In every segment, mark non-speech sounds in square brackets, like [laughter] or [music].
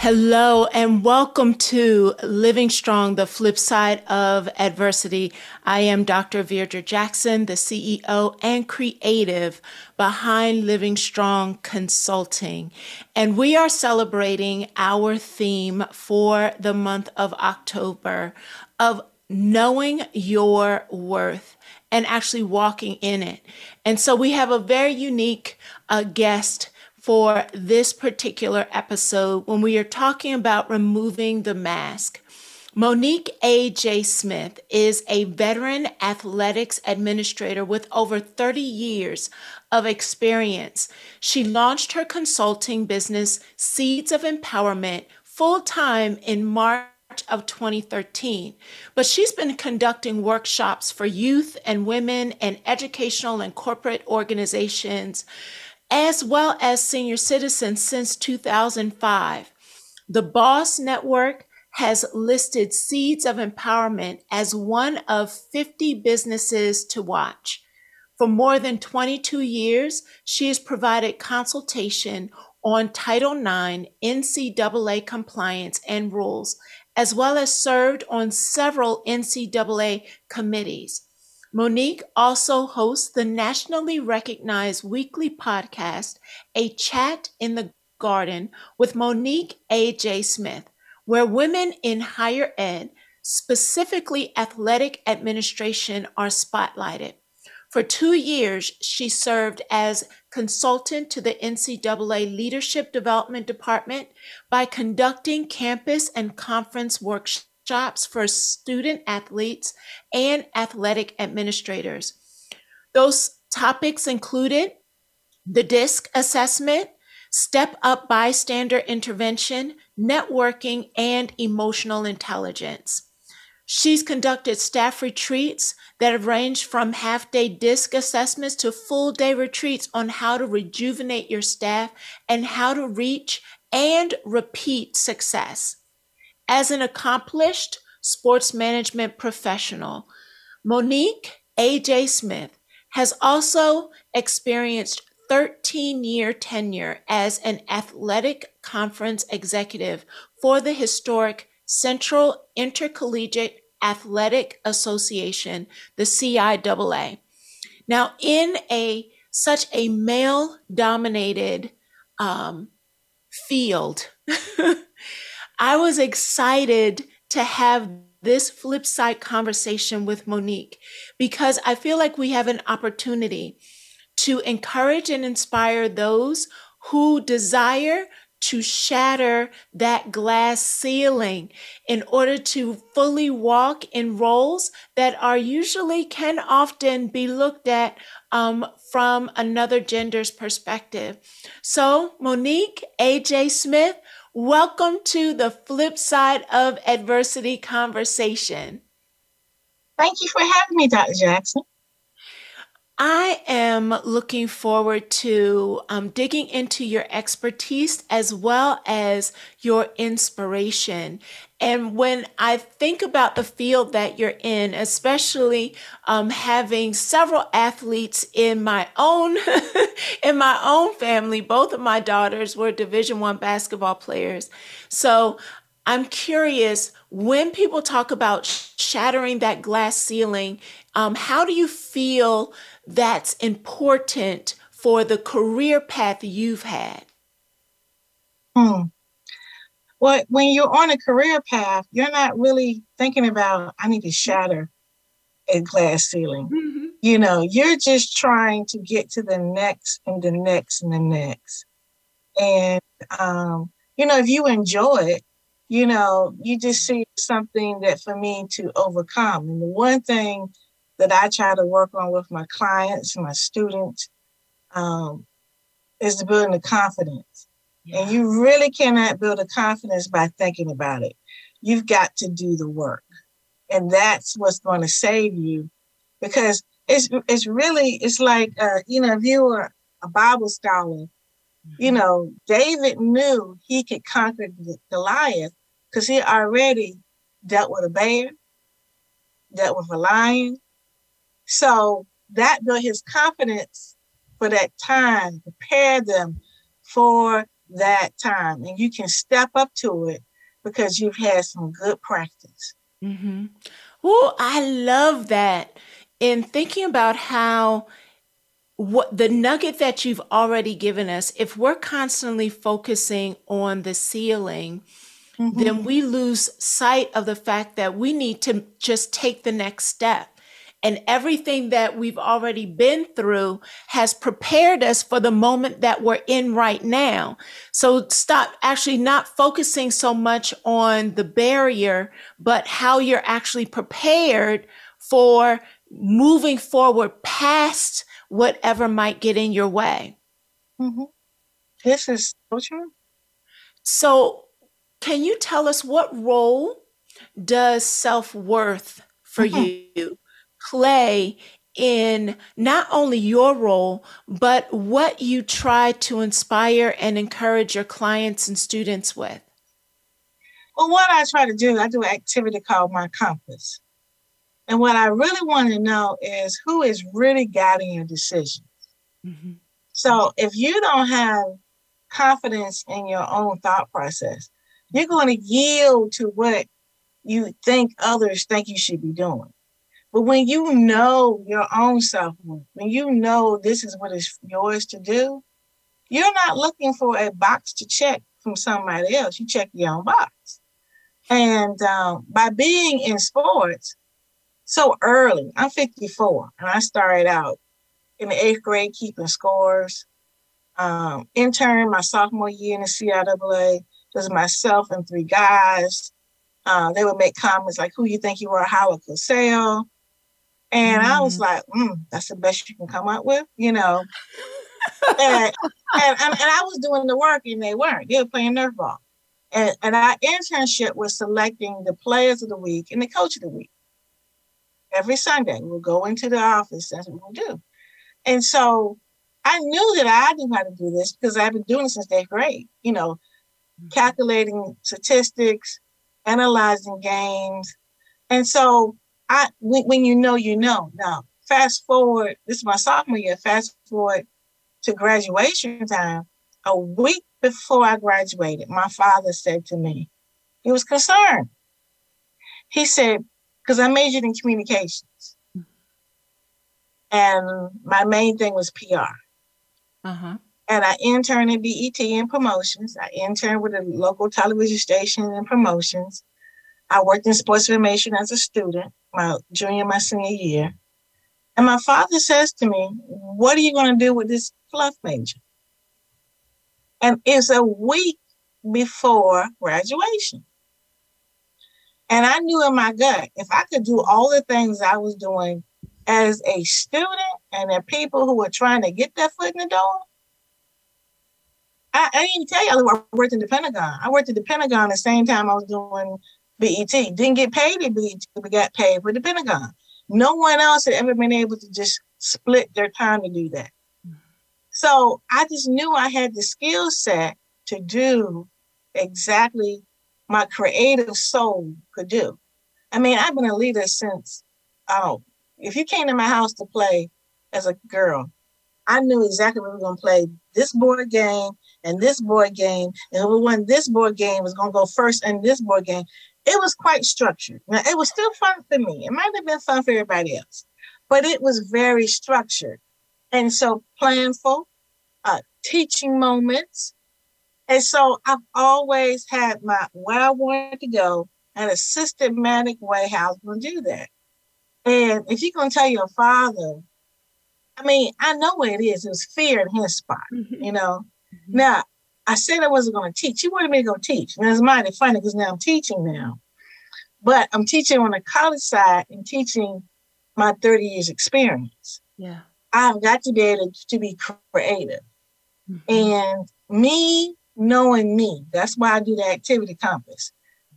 Hello and welcome to Living Strong, the flip side of adversity. I am Dr. Virdra Jackson, the CEO and creative behind Living Strong Consulting. And we are celebrating our theme for the month of October of knowing your worth and actually walking in it. And so we have a very unique uh, guest for this particular episode when we are talking about removing the mask. Monique A.J. Smith is a veteran athletics administrator with over 30 years of experience. She launched her consulting business, Seeds of Empowerment, full time in March of 2013. But she's been conducting workshops for youth and women and educational and corporate organizations as well as senior citizens since 2005. The Boss Network has listed Seeds of Empowerment as one of 50 businesses to watch. For more than 22 years, she has provided consultation on Title IX NCAA compliance and rules, as well as served on several NCAA committees. Monique also hosts the nationally recognized weekly podcast, A Chat in the Garden with Monique A.J. Smith, where women in higher ed, specifically athletic administration, are spotlighted. For two years, she served as consultant to the NCAA Leadership Development Department by conducting campus and conference workshops workshops for student athletes and athletic administrators. Those topics included the DISC assessment, step up bystander intervention, networking, and emotional intelligence. She's conducted staff retreats that have ranged from half day DISC assessments to full day retreats on how to rejuvenate your staff and how to reach and repeat success. As an accomplished sports management professional, Monique A.J. Smith has also experienced 13 year tenure as an athletic conference executive for the historic Central Intercollegiate Athletic Association, the CIAA. Now, in a such a male dominated um, field, [laughs] I was excited to have this flip side conversation with Monique because I feel like we have an opportunity to encourage and inspire those who desire to shatter that glass ceiling in order to fully walk in roles that are usually can often be looked at um, from another gender's perspective. So, Monique AJ Smith, Welcome to the flip side of adversity conversation. Thank you for having me, Dr. Jackson. I am looking forward to um, digging into your expertise as well as your inspiration. And when I think about the field that you're in, especially um, having several athletes in my own [laughs] in my own family, both of my daughters were Division One basketball players. So I'm curious when people talk about shattering that glass ceiling, um, how do you feel that's important for the career path you've had? Hmm. Well, when you're on a career path, you're not really thinking about, I need to shatter a glass ceiling. Mm-hmm. You know, you're just trying to get to the next and the next and the next. And, um, you know, if you enjoy it, you know, you just see something that for me to overcome. And the one thing that I try to work on with my clients, my students, um, is building the confidence. Yeah. And you really cannot build a confidence by thinking about it. You've got to do the work. And that's what's going to save you because it's it's really it's like uh, you know if you were a Bible scholar, you mm-hmm. know David knew he could conquer Goliath because he already dealt with a bear, dealt with a lion. So that built his confidence for that time, prepare them for that time. And you can step up to it because you've had some good practice. Mm-hmm. Oh, I love that. In thinking about how what the nugget that you've already given us, if we're constantly focusing on the ceiling, mm-hmm. then we lose sight of the fact that we need to just take the next step. And everything that we've already been through has prepared us for the moment that we're in right now. So stop actually not focusing so much on the barrier, but how you're actually prepared for moving forward past whatever might get in your way. Mm-hmm. This is so true. So, can you tell us what role does self worth for mm-hmm. you play in not only your role, but what you try to inspire and encourage your clients and students with? Well, what I try to do, I do an activity called My Compass. And what I really want to know is who is really guiding your decisions. Mm-hmm. So if you don't have confidence in your own thought process, you're going to yield to what you think others think you should be doing. But when you know your own self when you know this is what is yours to do, you're not looking for a box to check from somebody else. You check your own box. And um, by being in sports so early, I'm 54, and I started out in the eighth grade keeping scores. Um, intern my sophomore year in the CIAA. There's myself and three guys. Uh, they would make comments like, "Who you think you are, Howard Cosell?" And mm I was mm. like, mm, that's the best you can come up with, you know. and, and, and, and, I was doing the work and they weren't. They were playing nerf ball. And, and our internship was selecting the players of the week and the coach of the week. Every Sunday, we'll go into the office. That's what we'll do. And so I knew that I knew how to do this because I've been doing it since eighth grade, you know, mm-hmm. calculating statistics, analyzing games. And so I when, when you know, you know. Now, fast forward, this is my sophomore year, fast forward to graduation time. A week before I graduated, my father said to me, he was concerned. He said, because I majored in communications. And my main thing was PR. Uh-huh. And I interned at BET in promotions. I interned with a local television station in promotions. I worked in sports information as a student my junior, my senior year. And my father says to me, What are you going to do with this fluff major? And it's a week before graduation. And I knew in my gut, if I could do all the things I was doing as a student and the people who were trying to get their foot in the door, I, I didn't tell you I worked in the Pentagon. I worked at the Pentagon the same time I was doing BET. Didn't get paid at BET, but got paid for the Pentagon. No one else had ever been able to just split their time to do that. So I just knew I had the skill set to do exactly my creative soul could do. I mean, I've been a leader since, oh, if you came to my house to play as a girl, I knew exactly we were going to play this board game and this board game. And who won this board game was going to go first in this board game it was quite structured. Now, it was still fun for me. It might have been fun for everybody else, but it was very structured. And so planful, uh, teaching moments. And so I've always had my where I wanted to go and a systematic way how I was going to do that. And if you're going to tell your father, I mean, I know what it is. It was fear in his spot, mm-hmm. you know. Mm-hmm. Now, I said I wasn't going to teach. He wanted me to go teach. And it's mighty funny because now I'm teaching now. But I'm teaching on the college side and teaching my 30 years experience. Yeah. I've got to be able to be creative. Mm-hmm. And me knowing me, that's why I do the activity compass.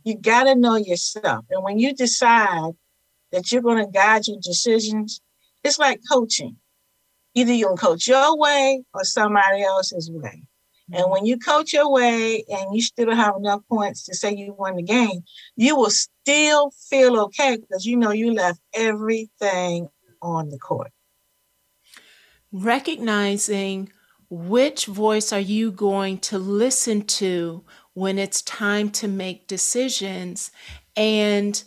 You got to know yourself. And when you decide that you're going to guide your decisions, it's like coaching. Either you can coach your way or somebody else's way. And when you coach your way and you still have enough points to say you won the game, you will still feel okay because you know you left everything on the court. Recognizing which voice are you going to listen to when it's time to make decisions and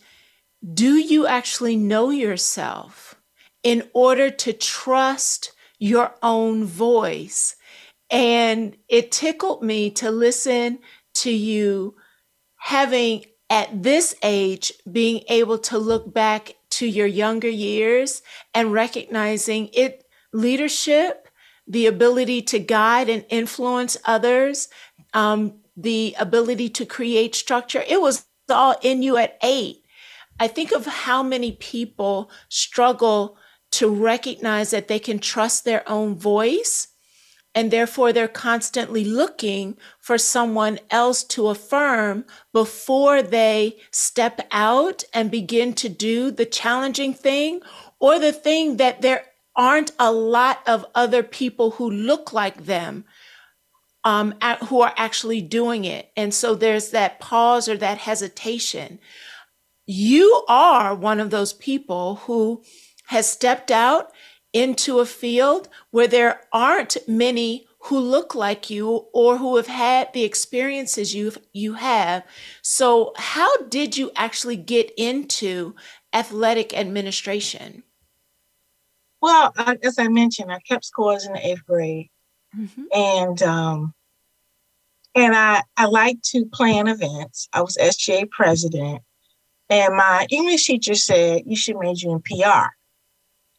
do you actually know yourself in order to trust your own voice and it tickled me to listen to you having at this age being able to look back to your younger years and recognizing it leadership, the ability to guide and influence others, um, the ability to create structure. It was all in you at eight. I think of how many people struggle to recognize that they can trust their own voice and therefore, they're constantly looking for someone else to affirm before they step out and begin to do the challenging thing or the thing that there aren't a lot of other people who look like them um, at, who are actually doing it. And so there's that pause or that hesitation. You are one of those people who has stepped out into a field where there aren't many who look like you or who have had the experiences you you have. So, how did you actually get into athletic administration? Well, as I mentioned, I kept scores in the eighth grade, mm-hmm. and um, and I I like to plan events. I was SGA president, and my English teacher said you should major in PR.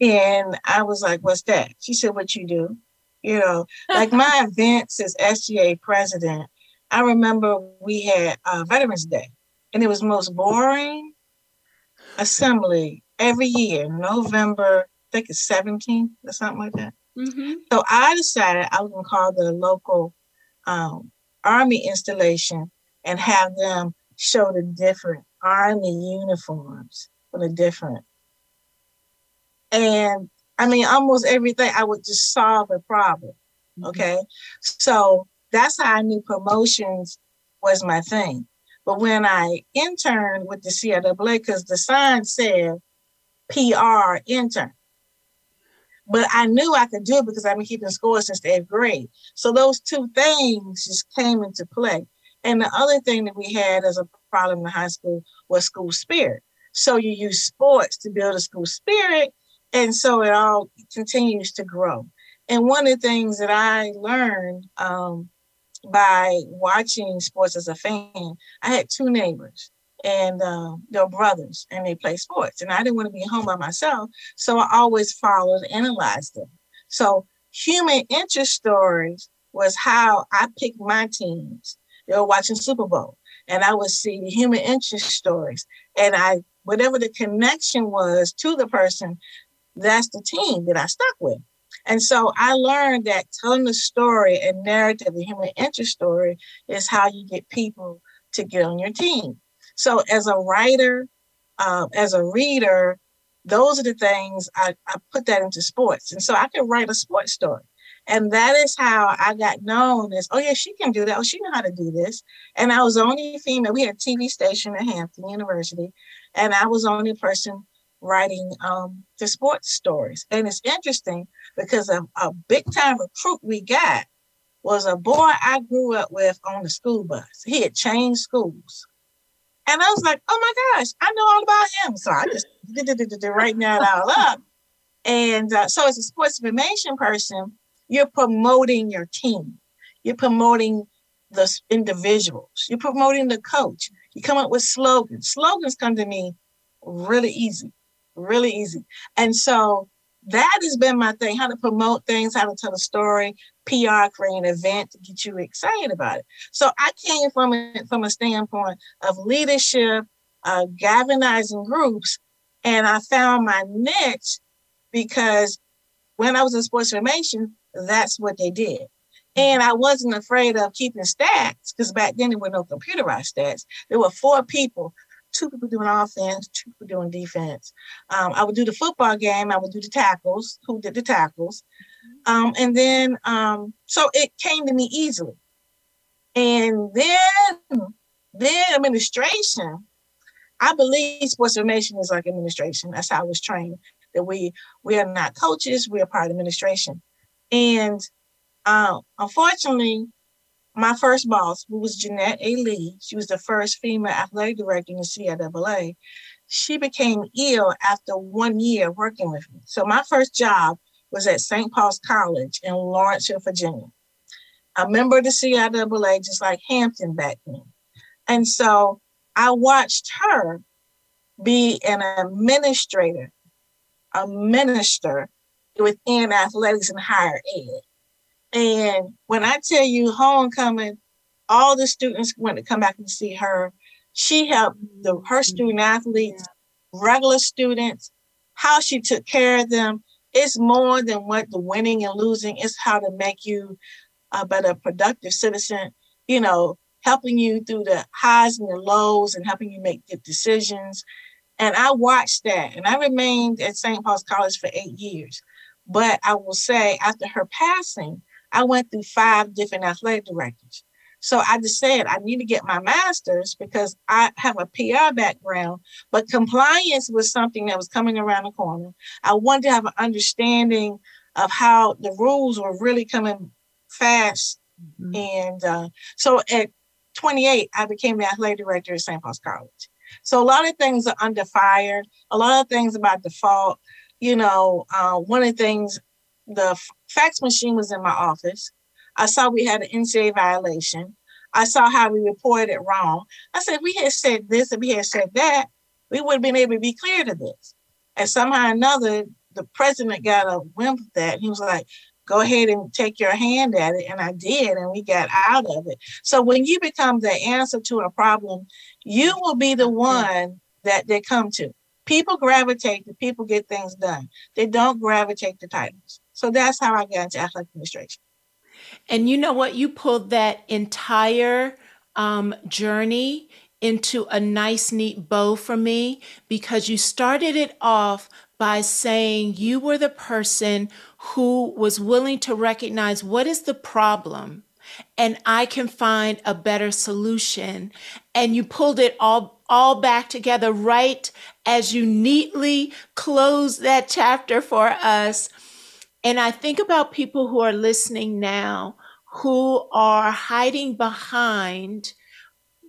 And I was like, what's that? She said, what you do? You know, like my events as SGA president, I remember we had uh, Veterans Day, and it was most boring assembly every year, November, I think it's 17th or something like that. Mm-hmm. So I decided I was going to call the local um, Army installation and have them show the different Army uniforms for the different and I mean, almost everything I would just solve a problem. Mm-hmm. Okay. So that's how I knew promotions was my thing. But when I interned with the CIAA, because the sign said PR intern, but I knew I could do it because I've been keeping score since the eighth grade. So those two things just came into play. And the other thing that we had as a problem in high school was school spirit. So you use sports to build a school spirit and so it all continues to grow. And one of the things that I learned um, by watching sports as a fan, I had two neighbors and uh, they're brothers and they play sports. And I didn't want to be home by myself. So I always followed and analyzed them. So human interest stories was how I picked my teams. They were watching Super Bowl and I would see human interest stories. And I, whatever the connection was to the person, that's the team that I stuck with. And so I learned that telling the story and narrative, the human interest story, is how you get people to get on your team. So as a writer, uh, as a reader, those are the things I, I put that into sports. And so I could write a sports story. And that is how I got known as, oh yeah, she can do that. Oh, she know how to do this. And I was the only female. We had a TV station at Hampton University, and I was only person writing um, the sports stories. And it's interesting because a, a big time recruit we got was a boy I grew up with on the school bus. He had changed schools. And I was like, oh my gosh, I know all about him. So I just [laughs] writing that all up. And uh, so as a sports information person, you're promoting your team. You're promoting the individuals. You're promoting the coach. You come up with slogans. Slogans come to me really easy really easy. And so that has been my thing how to promote things, how to tell a story, PR, create an event to get you excited about it. So I came from it from a standpoint of leadership, uh, galvanizing groups, and I found my niche because when I was in sports information, that's what they did. And I wasn't afraid of keeping stats because back then there were no computerized stats. There were four people two people doing offense, two people doing defense. Um, I would do the football game. I would do the tackles. Who did the tackles? Um, and then, um, so it came to me easily. And then, then administration. I believe sports information is like administration. That's how I was trained. That we we are not coaches. We are part of administration. And uh, unfortunately, my first boss, who was Jeanette A. Lee, she was the first female athletic director in the CIAA. She became ill after one year working with me. So my first job was at St. Paul's College in Lawrenceville, Virginia. A member of the CIAA, just like Hampton back then. And so I watched her be an administrator, a minister within athletics and higher ed. And when I tell you homecoming, all the students went to come back and see her. She helped the her mm-hmm. student athletes, regular students, how she took care of them. It's more than what the winning and losing. It's how to make you a better productive citizen. You know, helping you through the highs and the lows and helping you make good decisions. And I watched that, and I remained at St. Paul's College for eight years. But I will say, after her passing, I went through five different athletic directors. So I just said I need to get my master's because I have a PR background, but compliance was something that was coming around the corner. I wanted to have an understanding of how the rules were really coming fast. Mm-hmm. And uh, so at 28, I became the athletic director at St. Paul's College. So a lot of things are under fire, a lot of things about default. You know, uh, one of the things the fax machine was in my office. I saw we had an NCAA violation. I saw how we reported it wrong. I said, if we had said this and we had said that, we would have been able to be clear to this. And somehow or another, the president got a whim of that. He was like, go ahead and take your hand at it. And I did, and we got out of it. So when you become the answer to a problem, you will be the mm-hmm. one that they come to. People gravitate to people get things done. They don't gravitate to titles. So that's how I got into athletic administration. And you know what? You pulled that entire um, journey into a nice, neat bow for me because you started it off by saying you were the person who was willing to recognize what is the problem and I can find a better solution. And you pulled it all, all back together right as you neatly closed that chapter for us and I think about people who are listening now who are hiding behind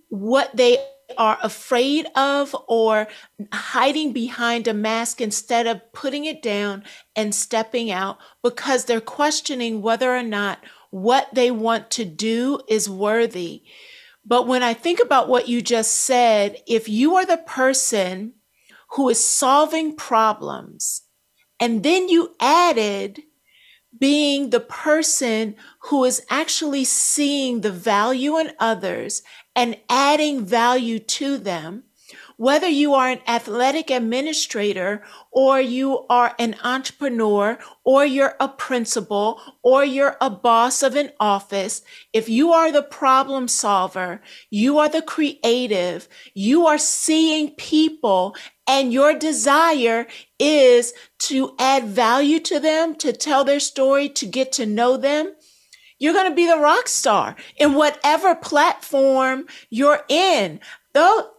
what they are afraid of or hiding behind a mask instead of putting it down and stepping out because they're questioning whether or not what they want to do is worthy. But when I think about what you just said, if you are the person who is solving problems and then you added being the person who is actually seeing the value in others and adding value to them, whether you are an athletic administrator or you are an entrepreneur or you're a principal or you're a boss of an office, if you are the problem solver, you are the creative, you are seeing people and your desire is to add value to them, to tell their story, to get to know them, you're going to be the rock star in whatever platform you're in. Though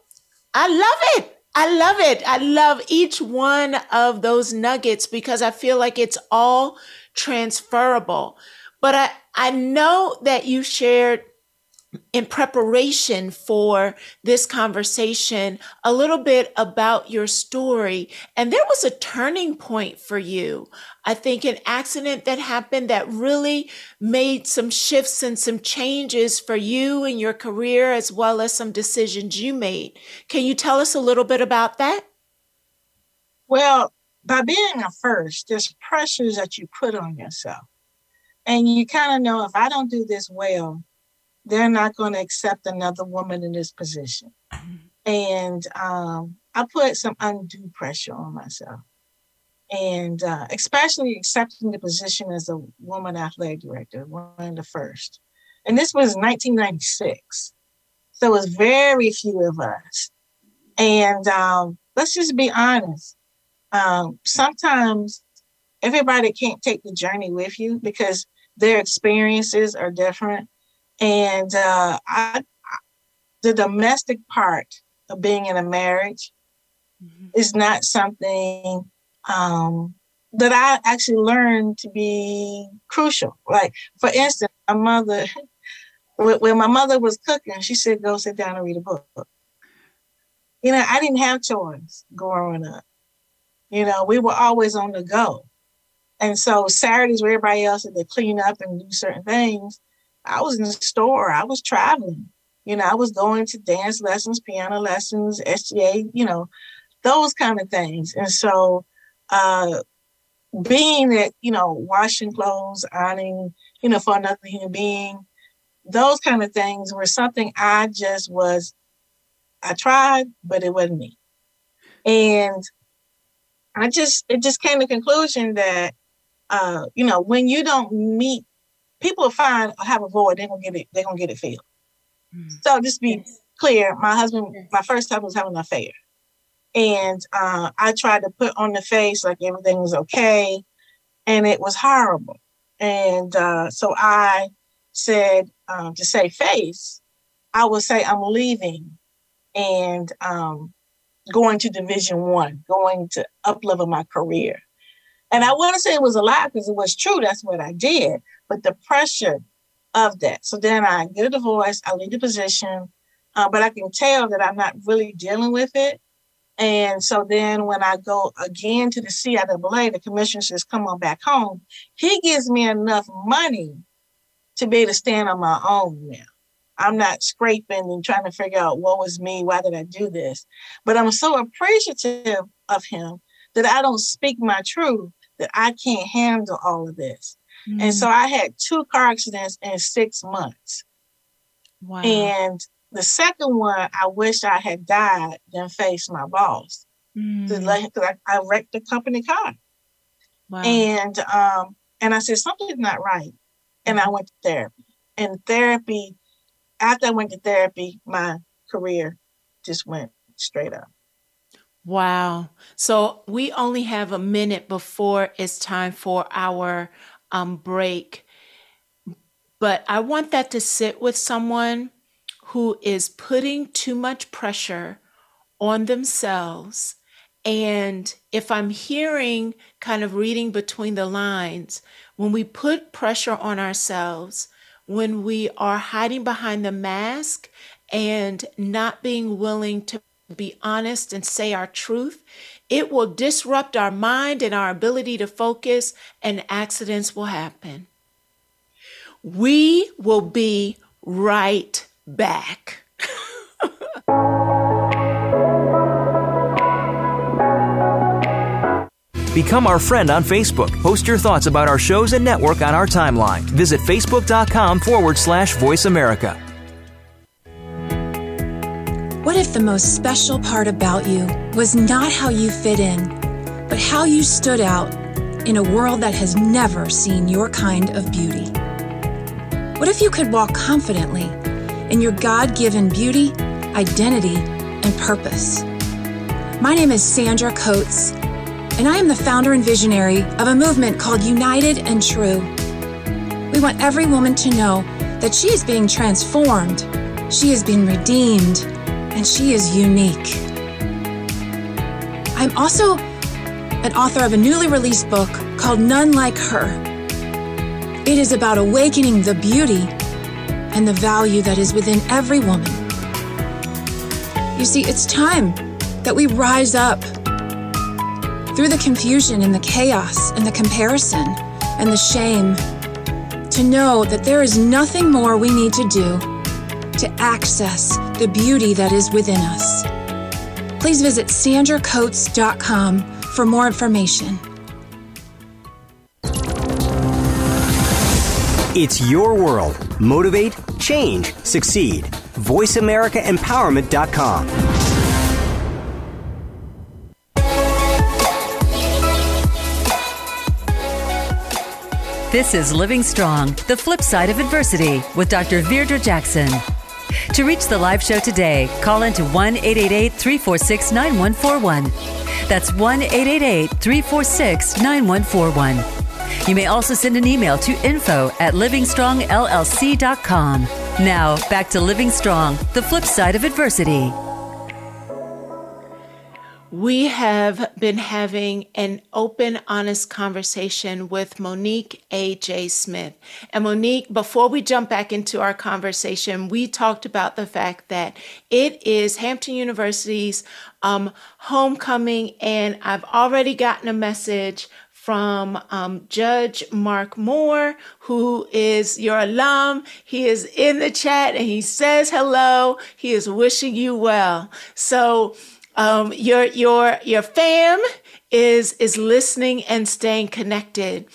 I love it. I love it. I love each one of those nuggets because I feel like it's all transferable. But I, I know that you shared in preparation for this conversation a little bit about your story. And there was a turning point for you. I think an accident that happened that really made some shifts and some changes for you in your career, as well as some decisions you made. Can you tell us a little bit about that? Well, by being a first, there's pressures that you put on yourself. And you kind of know if I don't do this well, they're not going to accept another woman in this position. And um, I put some undue pressure on myself. And uh, especially accepting the position as a woman athletic director, one of the first. And this was 1996. So it was very few of us. And um, let's just be honest. Um, sometimes everybody can't take the journey with you because their experiences are different. And uh, I, the domestic part of being in a marriage mm-hmm. is not something um, that I actually learned to be crucial. Like, for instance, my mother, [laughs] when my mother was cooking, she said, go sit down and read a book. You know, I didn't have chores growing up. You know, we were always on the go. And so Saturdays where everybody else had to clean up and do certain things, I was in the store, I was traveling. You know, I was going to dance lessons, piano lessons, SGA, you know, those kind of things. And so uh being that, you know, washing clothes, ironing, you know, for another human being, those kind of things were something I just was, I tried, but it wasn't me. And I just, it just came to conclusion that, uh, you know, when you don't meet, people find have a void, they're gonna get it, they're gonna get it filled. Mm. So just be yes. clear, my husband, yes. my first husband was having an affair. And uh, I tried to put on the face like everything was okay. And it was horrible. And uh, so I said um, to say face, I would say I'm leaving and um, going to Division One, going to up level my career. And I want to say it was a lie because it was true. That's what I did. But the pressure of that. So then I get a divorce, I leave the position, uh, but I can tell that I'm not really dealing with it. And so then when I go again to the CIAA, the commissioner says, come on back home. He gives me enough money to be able to stand on my own now. I'm not scraping and trying to figure out what was me, why did I do this? But I'm so appreciative of him that I don't speak my truth, that I can't handle all of this. Mm-hmm. And so mm. I had two car accidents in six months. Wow. And the second one, I wish I had died than face my boss. Mm-hmm. I, I wrecked the company car. Wow. And um, and I said, something's not right and I went to therapy. And therapy, after I went to therapy, my career just went straight up. Wow. So we only have a minute before it's time for our um, break. But I want that to sit with someone who is putting too much pressure on themselves. And if I'm hearing, kind of reading between the lines, when we put pressure on ourselves, when we are hiding behind the mask and not being willing to be honest and say our truth, it will disrupt our mind and our ability to focus, and accidents will happen. We will be right back. [laughs] Become our friend on Facebook. Post your thoughts about our shows and network on our timeline. Visit facebook.com forward slash voice America. What if the most special part about you was not how you fit in, but how you stood out in a world that has never seen your kind of beauty? What if you could walk confidently in your God given beauty, identity, and purpose? My name is Sandra Coates and I am the founder and visionary of a movement called United and True. We want every woman to know that she is being transformed, she is being redeemed, and she is unique. I'm also an author of a newly released book called None Like Her. It is about awakening the beauty and the value that is within every woman. You see, it's time that we rise up through the confusion and the chaos and the comparison and the shame, to know that there is nothing more we need to do to access the beauty that is within us. Please visit sandracoates.com for more information. It's your world. Motivate, change, succeed. VoiceAmericaEmpowerment.com. This is Living Strong, the flip side of adversity with Dr. Virdra Jackson. To reach the live show today, call into 1 888 346 9141. That's 1 888 346 9141. You may also send an email to info at livingstrongllc.com. Now, back to Living Strong, the flip side of adversity. We have been having an open, honest conversation with Monique A.J. Smith. And Monique, before we jump back into our conversation, we talked about the fact that it is Hampton University's um, homecoming, and I've already gotten a message from um, Judge Mark Moore, who is your alum. He is in the chat and he says hello. He is wishing you well. So, um, your your your fam is is listening and staying connected.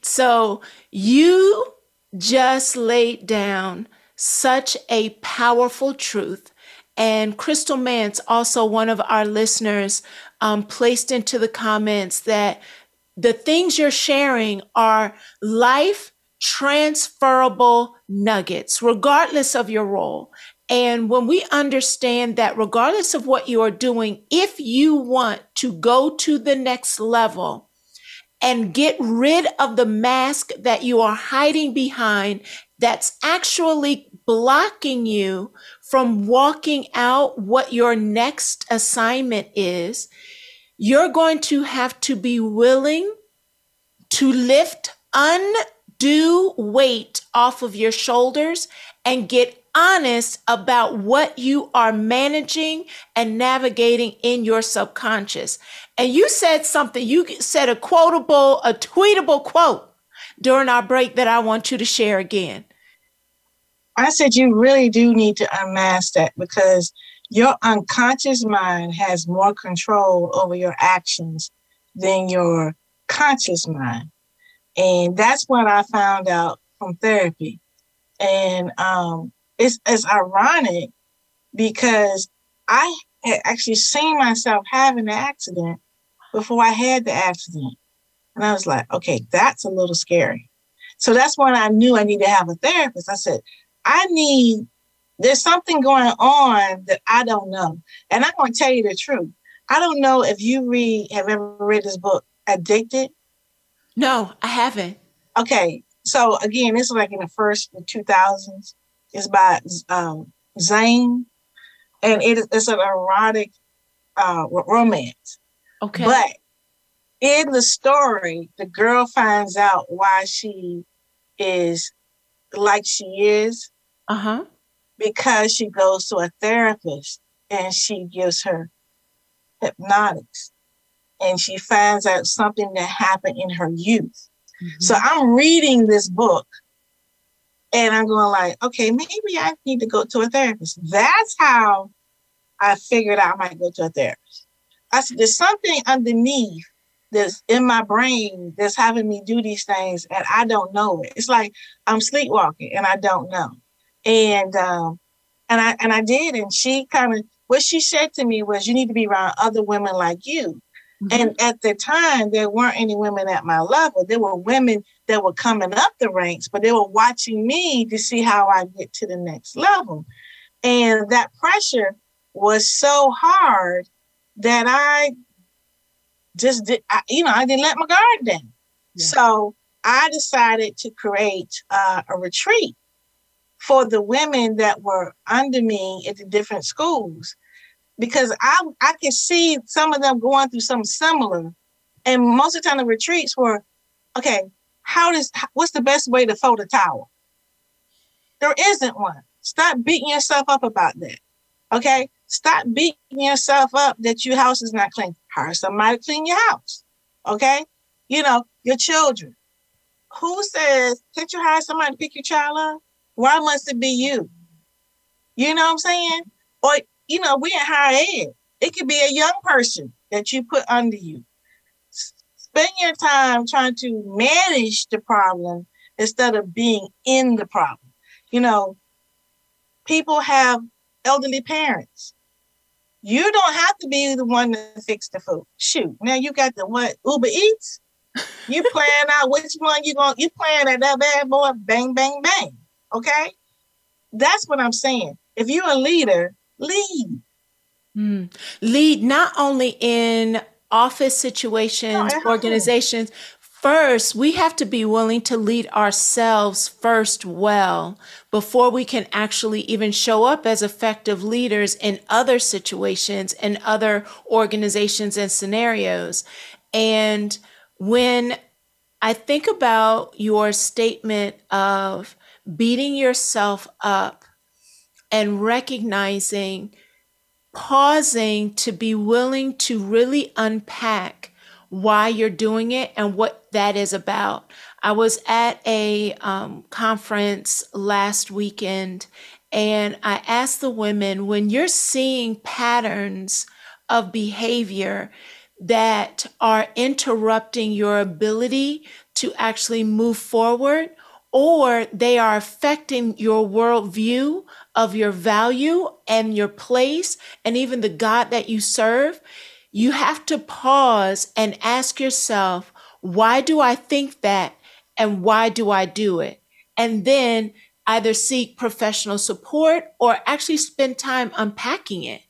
So you just laid down such a powerful truth. And Crystal Mance, also one of our listeners, um, placed into the comments that the things you're sharing are life transferable nuggets, regardless of your role. And when we understand that, regardless of what you are doing, if you want to go to the next level and get rid of the mask that you are hiding behind, that's actually blocking you from walking out what your next assignment is, you're going to have to be willing to lift undue weight off of your shoulders and get honest about what you are managing and navigating in your subconscious. And you said something, you said a quotable, a tweetable quote during our break that I want you to share again. I said you really do need to unmask that because your unconscious mind has more control over your actions than your conscious mind. And that's what I found out from therapy. And um, it's, it's ironic because I had actually seen myself having an accident before I had the accident. And I was like, okay, that's a little scary. So that's when I knew I needed to have a therapist. I said, I need, there's something going on that I don't know. And I'm going to tell you the truth. I don't know if you read, have ever read this book, Addicted. No, I haven't. Okay. So again, this is like in the first 2000s. It's by um, Zane, and it, it's an erotic uh, romance. Okay. But in the story, the girl finds out why she is like she is. Uh huh. Because she goes to a therapist and she gives her hypnotics and she finds out something that happened in her youth. Mm-hmm. So I'm reading this book and I'm going like, okay, maybe I need to go to a therapist. That's how I figured out I might go to a therapist. I said, there's something underneath that's in my brain that's having me do these things and I don't know it. It's like I'm sleepwalking and I don't know. And um, and I and I did, and she kind of what she said to me was, you need to be around other women like you. Mm-hmm. And at the time, there weren't any women at my level. There were women that were coming up the ranks, but they were watching me to see how I get to the next level. And that pressure was so hard that I just did, I, you know, I didn't let my guard down. Yeah. So I decided to create uh, a retreat for the women that were under me at the different schools because I I could see some of them going through something similar, and most of the time the retreats were, okay, how does what's the best way to fold a towel? There isn't one. Stop beating yourself up about that. Okay, stop beating yourself up that your house is not clean. Hire somebody to clean your house. Okay, you know your children. Who says can't you hire somebody to pick your child up? Why must it be you? You know what I'm saying? Or you know, we in higher ed. It could be a young person that you put under you. Spend your time trying to manage the problem instead of being in the problem. You know, people have elderly parents. You don't have to be the one to fix the food. Shoot, now you got the what Uber Eats. You [laughs] plan out which one you going. You plan at that bad boy, bang, bang, bang. Okay, that's what I'm saying if you're a leader, lead. Mm. Lead not only in office situations, no, organizations. First, we have to be willing to lead ourselves first well before we can actually even show up as effective leaders in other situations and other organizations and scenarios. And when I think about your statement of beating yourself up and recognizing pausing to be willing to really unpack why you're doing it and what that is about. I was at a um, conference last weekend and I asked the women when you're seeing patterns of behavior that are interrupting your ability to actually move forward or they are affecting your worldview of your value and your place and even the God that you serve, you have to pause and ask yourself, why do I think that? And why do I do it? And then either seek professional support or actually spend time unpacking it.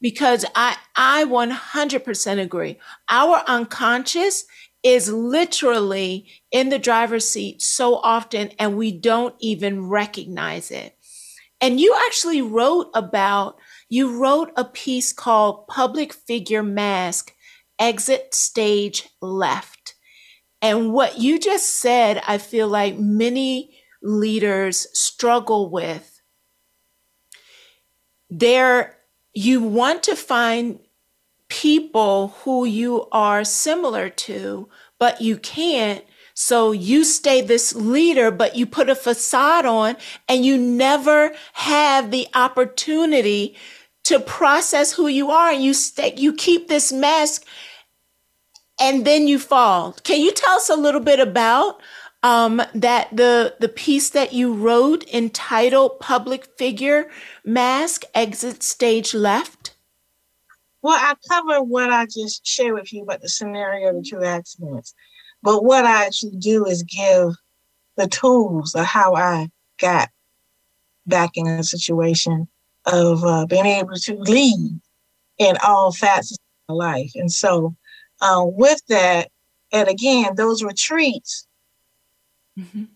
Because I, I 100% agree. Our unconscious is literally in the driver's seat so often and we don't even recognize it. And you actually wrote about, you wrote a piece called Public Figure Mask Exit Stage Left. And what you just said, I feel like many leaders struggle with. There, you want to find people who you are similar to, but you can't so you stay this leader, but you put a facade on and you never have the opportunity to process who you are. And you stay, you keep this mask and then you fall. Can you tell us a little bit about um, that the the piece that you wrote entitled "Public Figure Mask Exit Stage Left"? Well, I cover what I just shared with you about the scenario that you asked me. But what I actually do is give the tools of how I got back in a situation of uh, being able to lead in all facets of my life. And so, uh, with that, and again, those retreats mm-hmm.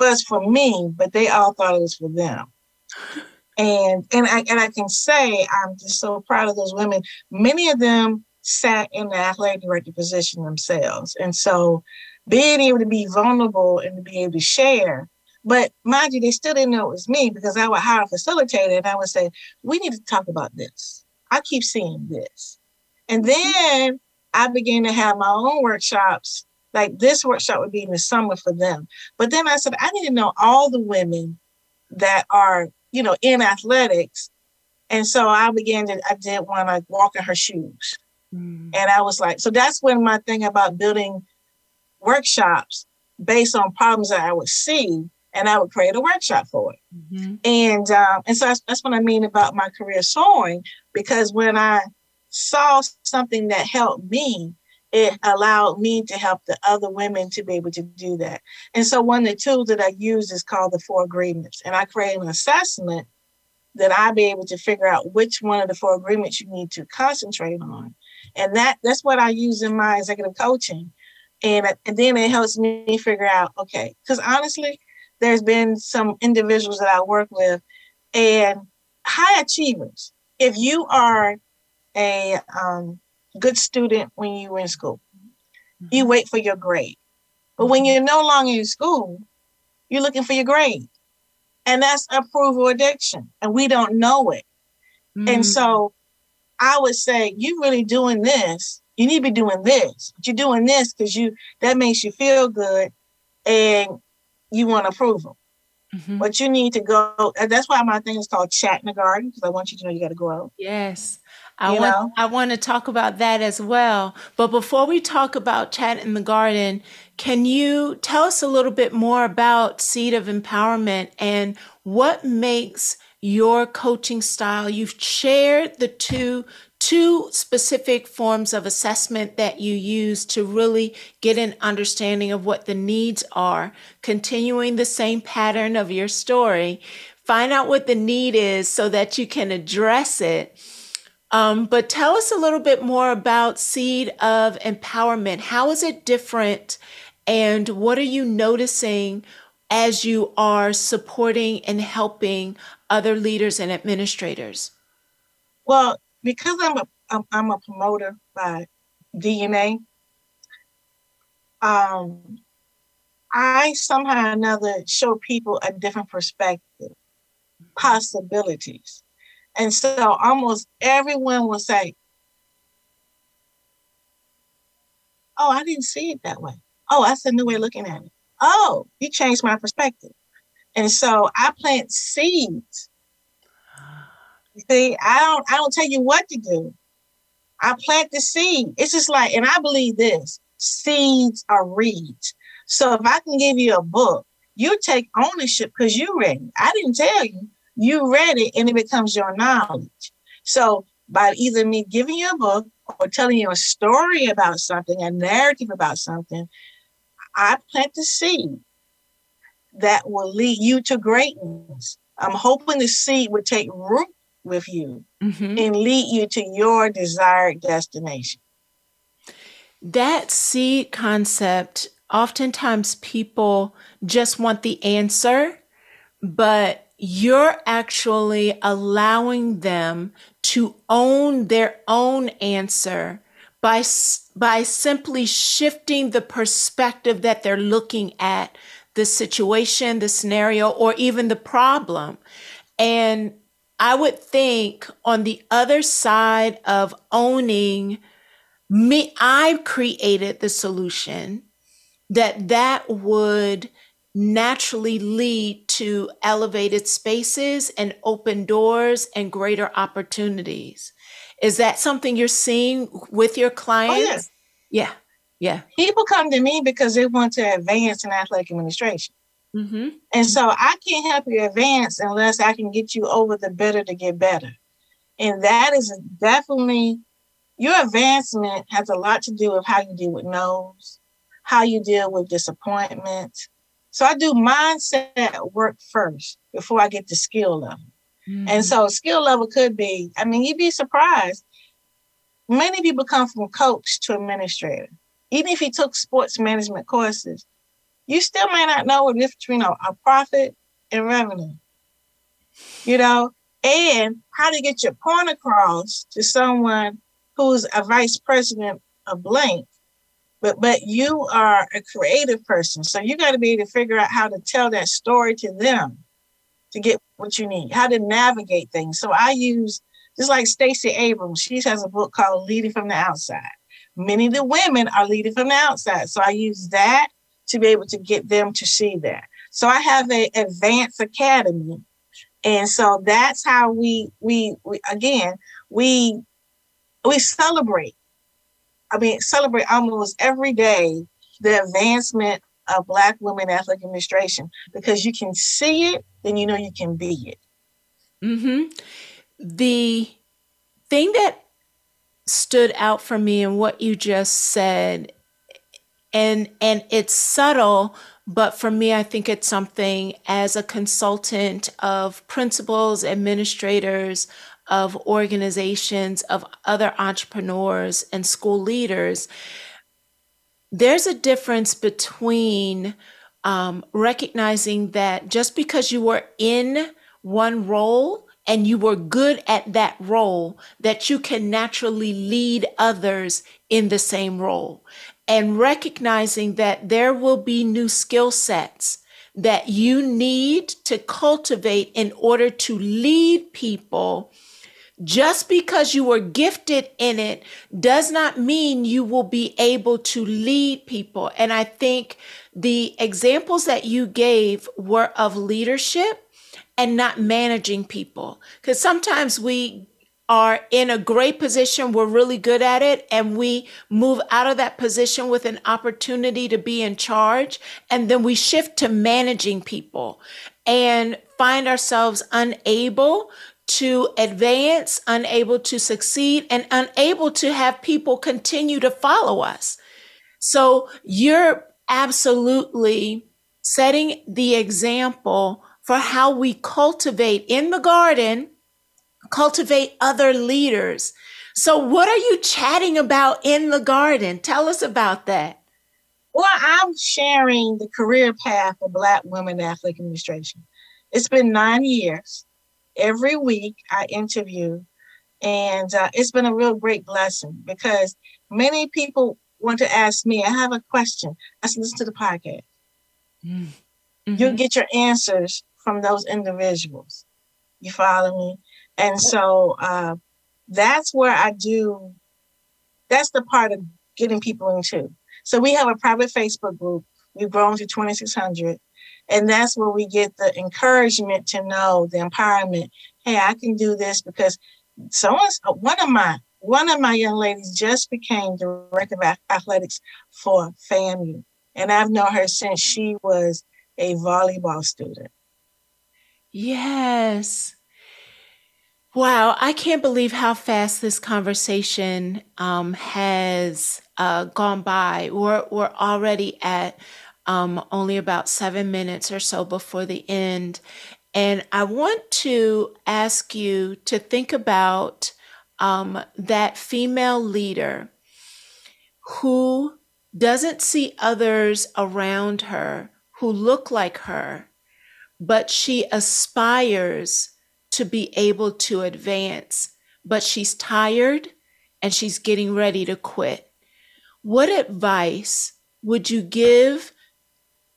was for me, but they all thought it was for them. [laughs] And and I and I can say I'm just so proud of those women. Many of them sat in the athletic director position themselves. And so being able to be vulnerable and to be able to share. But mind you, they still didn't know it was me because I would hire a facilitator and I would say, we need to talk about this. I keep seeing this. And then I began to have my own workshops. Like this workshop would be in the summer for them. But then I said, I need to know all the women that are, you know, in athletics. And so I began to, I did one like walk in her shoes. Mm. And I was like, so that's when my thing about building workshops based on problems that I would see, and I would create a workshop for it. Mm-hmm. And um, and so that's, that's what I mean about my career soaring, because when I saw something that helped me, it allowed me to help the other women to be able to do that. And so one of the tools that I use is called the four agreements. And I create an assessment that I be able to figure out which one of the four agreements you need to concentrate on and that that's what I use in my executive coaching. And, and then it helps me figure out, okay, because honestly, there's been some individuals that I work with and high achievers. If you are a um, good student when you were in school, you mm-hmm. wait for your grade. But when you're no longer in school, you're looking for your grade. And that's approval addiction. And we don't know it. Mm. And so I would say, you really doing this. You need to be doing this. But you're doing this because you that makes you feel good and you want approval. Mm-hmm. But you need to go. That's why my thing is called Chat in the Garden because I want you to know you got to grow. Yes. I you want know? I want to talk about that as well. But before we talk about Chat in the Garden, can you tell us a little bit more about Seed of Empowerment and what makes your coaching style. You've shared the two two specific forms of assessment that you use to really get an understanding of what the needs are, continuing the same pattern of your story find out what the need is so that you can address it. Um, but tell us a little bit more about Seed of Empowerment. How is it different? And what are you noticing as you are supporting and helping other leaders and administrators? Well, because I'm a I'm, a promoter by DNA. Um, I somehow or another show people a different perspective, possibilities. And so almost everyone will say, Oh, I didn't see it that way. Oh, that's a new way of looking at it. Oh, you changed my perspective. And so I plant seeds. See, I don't I don't tell you what to do. I plant the seed. It's just like, and I believe this seeds are reeds. So if I can give you a book, you take ownership because you read it. I didn't tell you. You read it and it becomes your knowledge. So by either me giving you a book or telling you a story about something, a narrative about something, I plant the seed that will lead you to greatness. I'm hoping the seed would take root with you mm-hmm. and lead you to your desired destination. That seed concept, oftentimes people just want the answer, but you're actually allowing them to own their own answer by, by simply shifting the perspective that they're looking at the situation, the scenario, or even the problem. And I would think on the other side of owning me, I created the solution that that would naturally lead to elevated spaces and open doors and greater opportunities. Is that something you're seeing with your oh, clients? Oh, yes. Yeah. Yeah. People come to me because they want to advance in athletic administration. Mm-hmm. And so I can't help you advance unless I can get you over the better to get better. And that is definitely your advancement has a lot to do with how you deal with no's, how you deal with disappointment. So I do mindset work first before I get to skill level. Mm-hmm. And so skill level could be, I mean, you'd be surprised. Many people come from coach to administrator. Even if you took sports management courses, you still may not know the difference between a, a profit and revenue. You know, and how to get your point across to someone who's a vice president of blank. But but you are a creative person. So you got to be able to figure out how to tell that story to them to get what you need, how to navigate things. So I use just like Stacey Abrams, she has a book called Leading from the Outside. Many of the women are leading from the outside. So I use that to be able to get them to see that. So I have a advanced academy. And so that's how we we, we again we we celebrate. I mean celebrate almost every day the advancement of black women athletic administration because you can see it, then you know you can be it. Mm-hmm. The thing that stood out for me in what you just said. And and it's subtle but for me i think it's something as a consultant of principals administrators of organizations of other entrepreneurs and school leaders there's a difference between um, recognizing that just because you were in one role and you were good at that role, that you can naturally lead others in the same role and recognizing that there will be new skill sets that you need to cultivate in order to lead people. Just because you were gifted in it does not mean you will be able to lead people. And I think the examples that you gave were of leadership and not managing people. Because sometimes we are in a great position, we're really good at it, and we move out of that position with an opportunity to be in charge. And then we shift to managing people and find ourselves unable to advance, unable to succeed, and unable to have people continue to follow us. So you're absolutely setting the example for how we cultivate in the garden, cultivate other leaders. So, what are you chatting about in the garden? Tell us about that. Well, I'm sharing the career path of Black women in athletic administration. It's been nine years. Every week I interview, and uh, it's been a real great blessing because many people want to ask me, I have a question. I said, listen to the podcast. Mm-hmm. You'll get your answers from those individuals. You follow me? And so uh, that's where I do, that's the part of getting people into. So we have a private Facebook group. We've grown to 2,600. And that's where we get the encouragement to know the empowerment. Hey, I can do this because someone's one of my one of my young ladies just became director of athletics for FAMU. And I've known her since she was a volleyball student. Yes. Wow, I can't believe how fast this conversation um, has uh, gone by. We're, we're already at um, only about seven minutes or so before the end. And I want to ask you to think about um, that female leader who doesn't see others around her who look like her, but she aspires to be able to advance, but she's tired and she's getting ready to quit. What advice would you give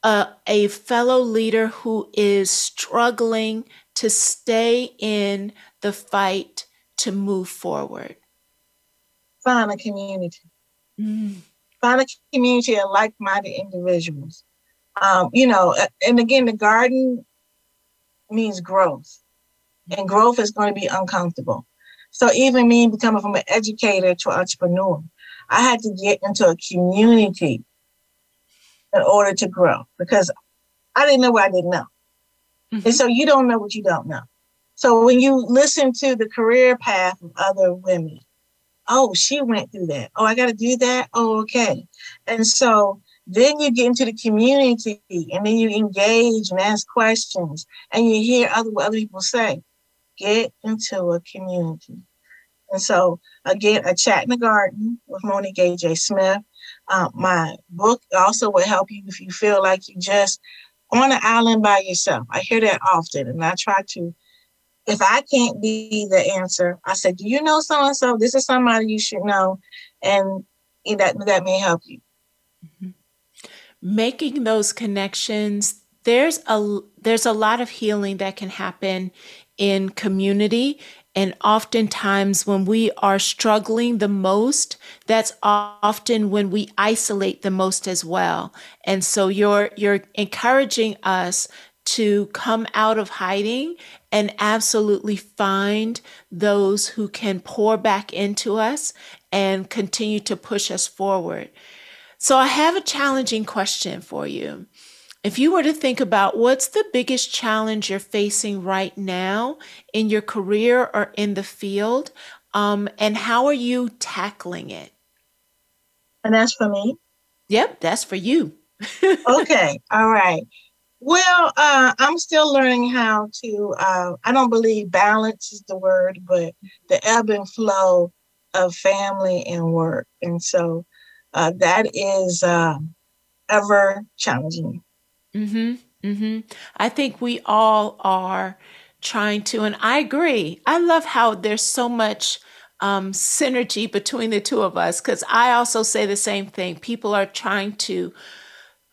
a, a fellow leader who is struggling to stay in the fight to move forward? Find a community. Mm. Find a community of like minded individuals. Um, you know, and again, the garden means growth, and growth is going to be uncomfortable. So, even me becoming from an educator to entrepreneur, I had to get into a community in order to grow because I didn't know what I didn't know. Mm-hmm. And so you don't know what you don't know. So when you listen to the career path of other women, oh, she went through that. Oh, I got to do that. Oh, okay. And so then you get into the community and then you engage and ask questions and you hear other what other people say. Get into a community. And so again, a chat in the garden with Monique A.J. Smith. Uh, my book also will help you if you feel like you're just on an island by yourself. I hear that often, and I try to. If I can't be the answer, I said, "Do you know so and so? This is somebody you should know," and that that may help you. Mm-hmm. Making those connections, there's a there's a lot of healing that can happen in community and oftentimes, when we are struggling the most, that's often when we isolate the most as well. And so you're, you're encouraging us to come out of hiding and absolutely find those who can pour back into us and continue to push us forward. So I have a challenging question for you. If you were to think about what's the biggest challenge you're facing right now in your career or in the field, um, and how are you tackling it? And that's for me? Yep, that's for you. [laughs] okay, all right. Well, uh, I'm still learning how to, uh, I don't believe balance is the word, but the ebb and flow of family and work. And so uh, that is uh, ever challenging. Mm-hmm. Mm-hmm. I think we all are trying to, and I agree. I love how there's so much um, synergy between the two of us because I also say the same thing. People are trying to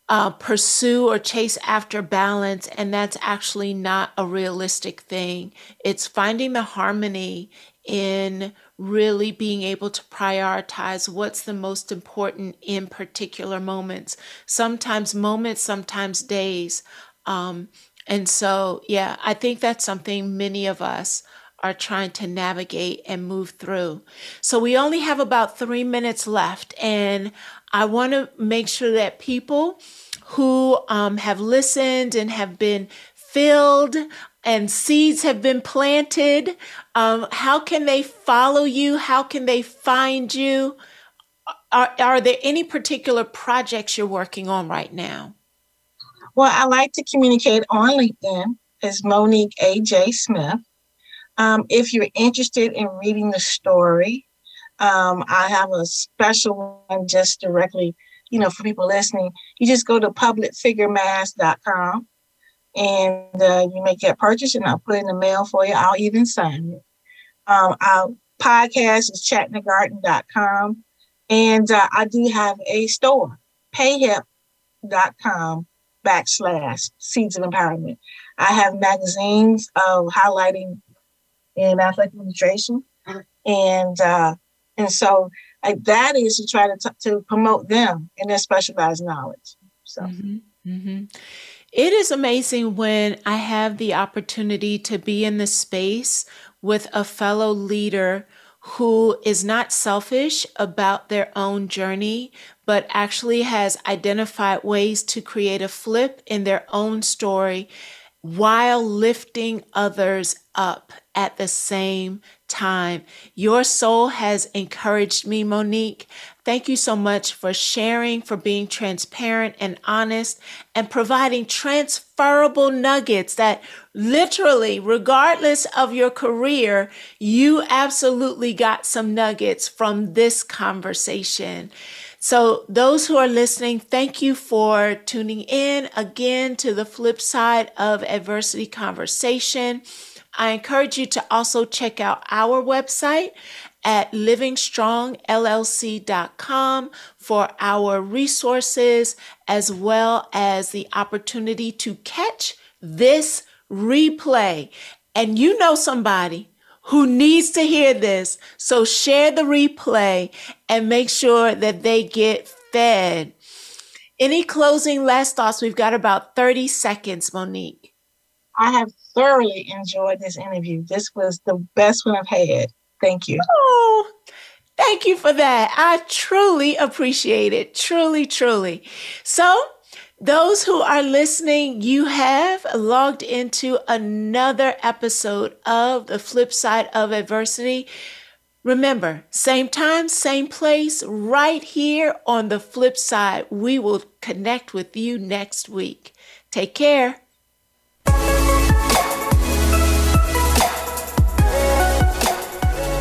uh, pursue or chase after balance, and that's actually not a realistic thing. It's finding the harmony in really being able to prioritize what's the most important in particular moments. Sometimes moments, sometimes days. Um, and so, yeah, I think that's something many of us are trying to navigate and move through. So we only have about three minutes left, and I want to make sure that people who um, have listened and have been filled and seeds have been planted. Um, how can they follow you? How can they find you? Are, are there any particular projects you're working on right now? Well, I like to communicate on LinkedIn. is Monique A.J. Smith. Um, if you're interested in reading the story, um, I have a special one just directly, you know, for people listening. You just go to publicfiguremask.com and uh, you make that purchase and I'll put it in the mail for you. I'll even sign it. Um, our podcast is chatinthegarden.com. And uh, I do have a store, payhip.com backslash seeds of empowerment. I have magazines of highlighting in athletic nutrition. And uh, and so that is to try to, t- to promote them and their specialized knowledge. So. Mm-hmm. Mm-hmm. It is amazing when I have the opportunity to be in the space with a fellow leader who is not selfish about their own journey, but actually has identified ways to create a flip in their own story while lifting others up at the same time. Your soul has encouraged me, Monique. Thank you so much for sharing, for being transparent and honest, and providing transferable nuggets that literally, regardless of your career, you absolutely got some nuggets from this conversation. So, those who are listening, thank you for tuning in again to the flip side of adversity conversation. I encourage you to also check out our website at livingstrongllc.com for our resources as well as the opportunity to catch this replay. And you know somebody who needs to hear this. So share the replay and make sure that they get fed. Any closing last thoughts? We've got about 30 seconds, Monique. I have thoroughly enjoyed this interview. This was the best one I've had. Thank you. Oh, thank you for that. I truly appreciate it. Truly, truly. So, those who are listening, you have logged into another episode of The Flip Side of Adversity. Remember, same time, same place, right here on the flip side. We will connect with you next week. Take care.